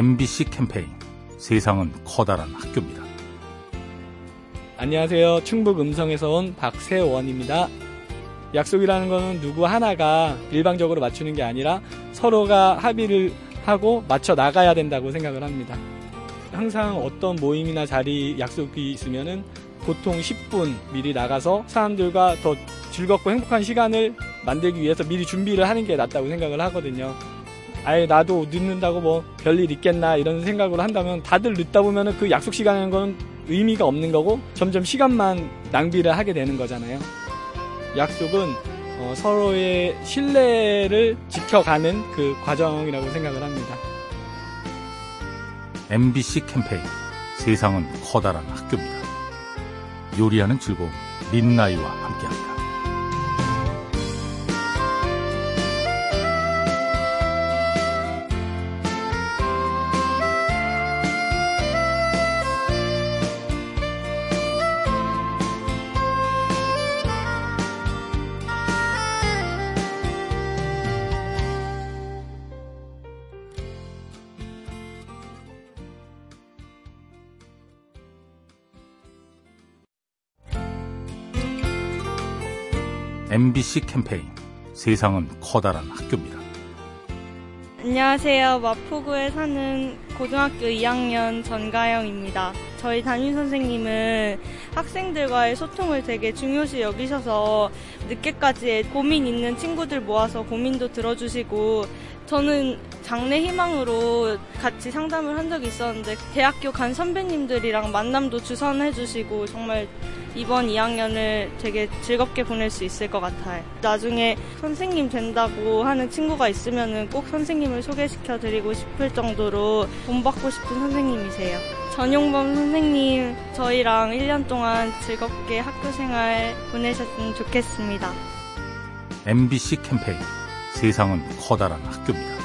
MBC 캠페인 세상은 커다란 학교입니다. 안녕하세요. 충북 음성에서 온 박세원입니다. 약속이라는 것은 누구 하나가 일방적으로 맞추는 게 아니라 서로가 합의를 하고 맞춰 나가야 된다고 생각을 합니다. 항상 어떤 모임이나 자리 약속이 있으면은 보통 10분 미리 나가서 사람들과 더 즐겁고 행복한 시간을 만들기 위해서 미리 준비를 하는 게 낫다고 생각을 하거든요. 아예 나도 늦는다고 뭐 별일 있겠나 이런 생각으로 한다면 다들 늦다 보면은 그 약속 시간이라는 건 의미가 없는 거고 점점 시간만 낭비를 하게 되는 거잖아요. 약속은 어, 서로의 신뢰를 지켜가는 그 과정이라고 생각을 합니다. MBC 캠페인 세상은 커다란 학교입니다. 요리하는 즐거움 민나이와 함께합니다. MBC 캠페인 세상은 커다란 학교입니다. 안녕하세요. 마포구에 사는 고등학교 2학년 전가영입니다. 저희 담임 선생님은 학생들과의 소통을 되게 중요시 여기셔서 늦게까지 고민 있는 친구들 모아서 고민도 들어주시고 저는 장래 희망으로 같이 상담을 한 적이 있었는데 대학교 간 선배님들이랑 만남도 주선해 주시고 정말 이번 2학년을 되게 즐겁게 보낼 수 있을 것 같아요. 나중에 선생님 된다고 하는 친구가 있으면 꼭 선생님을 소개시켜 드리고 싶을 정도로 본받고 싶은 선생님이세요. 전용범 선생님, 저희랑 1년 동안 즐겁게 학교 생활 보내셨으면 좋겠습니다. MBC 캠페인 세상은 커다란 학교입니다.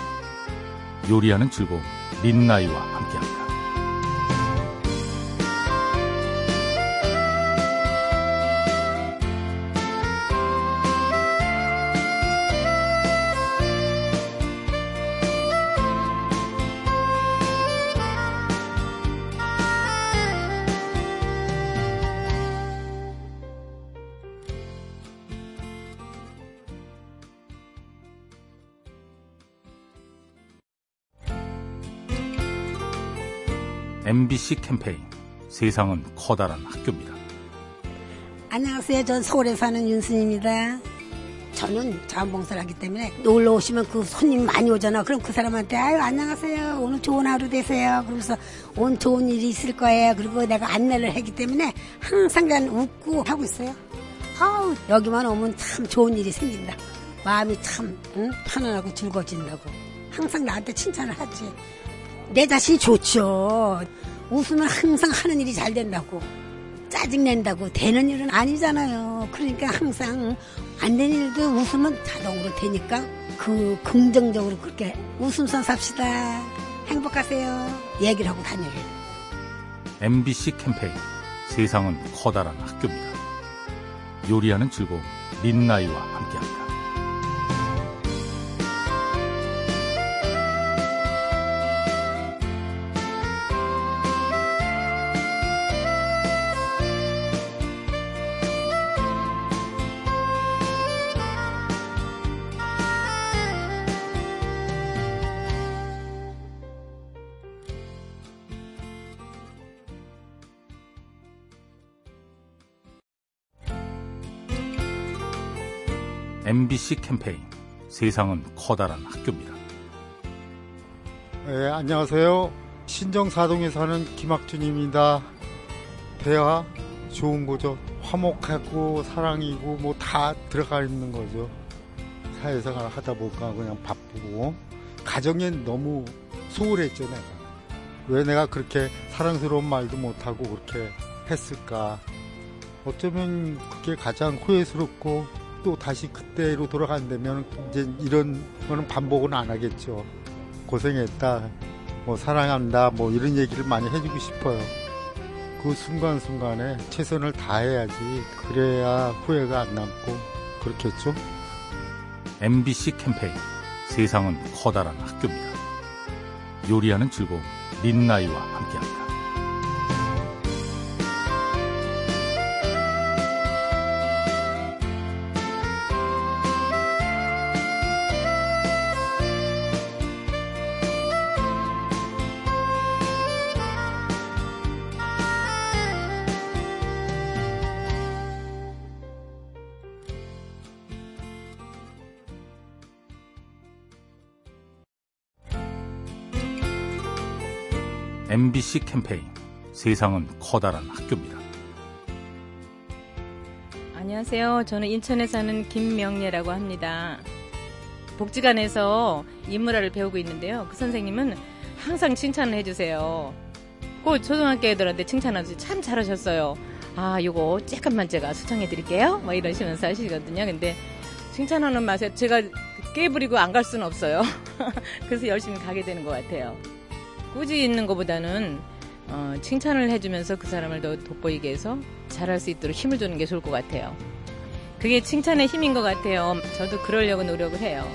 요리하는 즐거움 민나이와 함께합니다. MBC 캠페인 세상은 커다란 학교입니다. 안녕하세요. 전 서울에 사는 윤순입니다. 저는 자원봉사를 하기 때문에 놀러 오시면 그 손님 많이 오잖아. 그럼 그 사람한테 아유 안녕하세요. 오늘 좋은 하루 되세요. 그러면서 온 좋은 일이 있을 거예요. 그리고 내가 안내를 하기 때문에 항상 난 웃고 하고 있어요. 아우 여기만 오면 참 좋은 일이 생긴다. 마음이 참 응? 편안하고 즐거워진다고. 항상 나한테 칭찬을 하지. 내 자신이 좋죠. 웃으면 항상 하는 일이 잘 된다고. 짜증낸다고 되는 일은 아니잖아요. 그러니까 항상 안 되는 일도 웃으면 자동으로 되니까 그 긍정적으로 그렇게 웃으면서 삽시다. 행복하세요. 얘기를 하고 다녀요. MBC 캠페인 세상은 커다란 학교입니다. 요리하는 즐거움 민나이와 함께합니다. MBC 캠페인 세상은 커다란 학교입니다. 네, 안녕하세요. 신정사동에 사는 김학준입니다. 대화 좋은 거죠. 화목하고 사랑이고 뭐 다 들어가 있는 거죠. 사회생활 하다 보니까 그냥 바쁘고 가정에 너무 소홀했죠 내가. 왜 내가 그렇게 사랑스러운 말도 못하고 그렇게 했을까. 어쩌면 그게 가장 후회스럽고 또 다시 그때로 돌아간다면 이제 이런 거는 반복은 안 하겠죠. 고생했다, 뭐 사랑한다, 뭐 이런 얘기를 많이 해주고 싶어요. 그 순간순간에 최선을 다해야지 그래야 후회가 안 남고 그렇겠죠. MBC 캠페인 세상은 커다란 학교입니다. 요리하는 즐거움 린나이와 함께합니다. MBC 캠페인 세상은 커다란 학교입니다. 안녕하세요. 저는 인천에 사는 김명예라고 합니다. 복지관에서 인문화를 배우고 있는데요. 그 선생님은 항상 칭찬을 해주세요. 꼭 초등학교 애들한테 칭찬하듯이 참 잘하셨어요. 아, 요거 조금만 제가 수정해 드릴게요. 뭐 이러시면서 하시거든요. 근데 칭찬하는 맛에 제가 깨부리고 안 갈 수는 없어요. 그래서 열심히 가게 되는 것 같아요. 꾸지 있는 것보다는 어, 칭찬을 해주면서 그 사람을 더 돋보이게 해서 잘할 수 있도록 힘을 주는 게 좋을 것 같아요. 그게 칭찬의 힘인 것 같아요. 저도 그러려고 노력을 해요.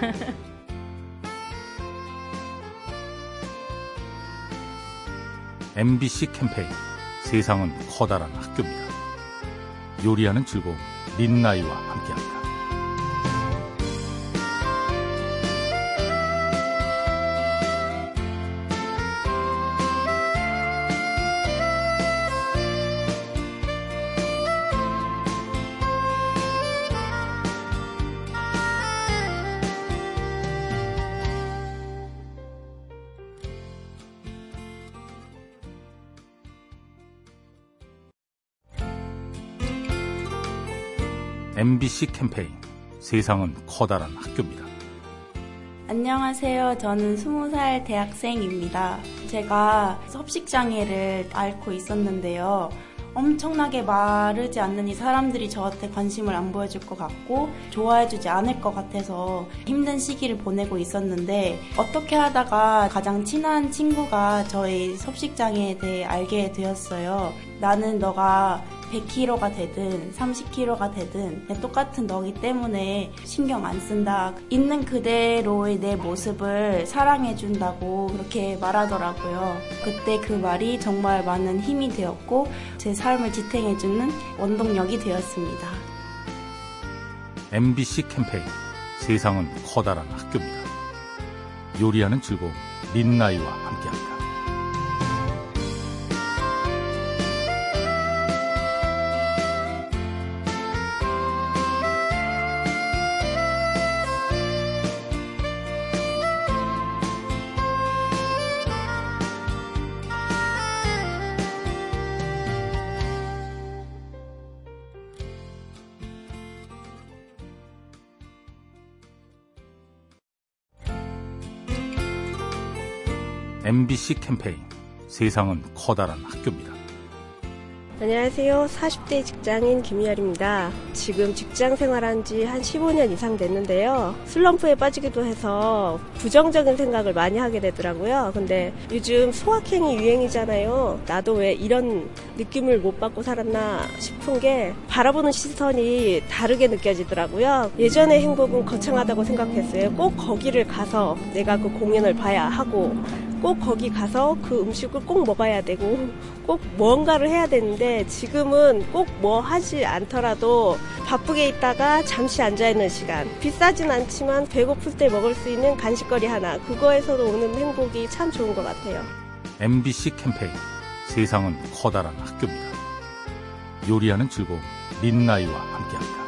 MBC 캠페인 세상은 커다란 학교입니다. 요리하는 즐거움 린나이와 함께합니다. MBC 캠페인 세상은 커다란 학교입니다. 안녕하세요. 저는 20살 대학생입니다. 제가 섭식장애를 앓고 있었는데요. 엄청나게 마르지 않는 이 사람들이 저한테 관심을 안 보여줄 것 같고 좋아해주지 않을 것 같아서 힘든 시기를 보내고 있었는데 어떻게 하다가 가장 친한 친구가 저의 섭식장애에 대해 알게 되었어요. 나는 너가 100kg가 되든 30kg가 되든 똑같은 너기 때문에 신경 안 쓴다. 있는 그대로의 내 모습을 사랑해준다고 그렇게 말하더라고요. 그때 그 말이 정말 많은 힘이 되었고 제 삶을 지탱해주는 원동력이 되었습니다. MBC 캠페인 세상은 커다란 학교입니다. 요리하는 즐거움 린나이와 함께합니다. MBC 캠페인 세상은 커다란 학교입니다. 안녕하세요. 40대 직장인 김희열입니다. 지금 직장 생활한 지 한 15년 이상 됐는데요. 슬럼프에 빠지기도 해서 부정적인 생각을 많이 하게 되더라고요. 근데 요즘 소확행이 유행이잖아요. 나도 왜 이런 느낌을 못 받고 살았나 싶은 게 바라보는 시선이 다르게 느껴지더라고요. 예전의 행복은 거창하다고 생각했어요. 꼭 거기를 가서 내가 그 공연을 봐야 하고 꼭 거기 가서 그 음식을 꼭 먹어야 되고 꼭 뭔가를 해야 되는데 지금은 꼭 뭐 하지 않더라도 바쁘게 있다가 잠시 앉아있는 시간 비싸진 않지만 배고플 때 먹을 수 있는 간식거리 하나 그거에서도 오는 행복이 참 좋은 것 같아요. MBC 캠페인 세상은 커다란 학교입니다. 요리하는 즐거움 린나이와 함께합니다.